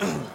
Mm-hmm.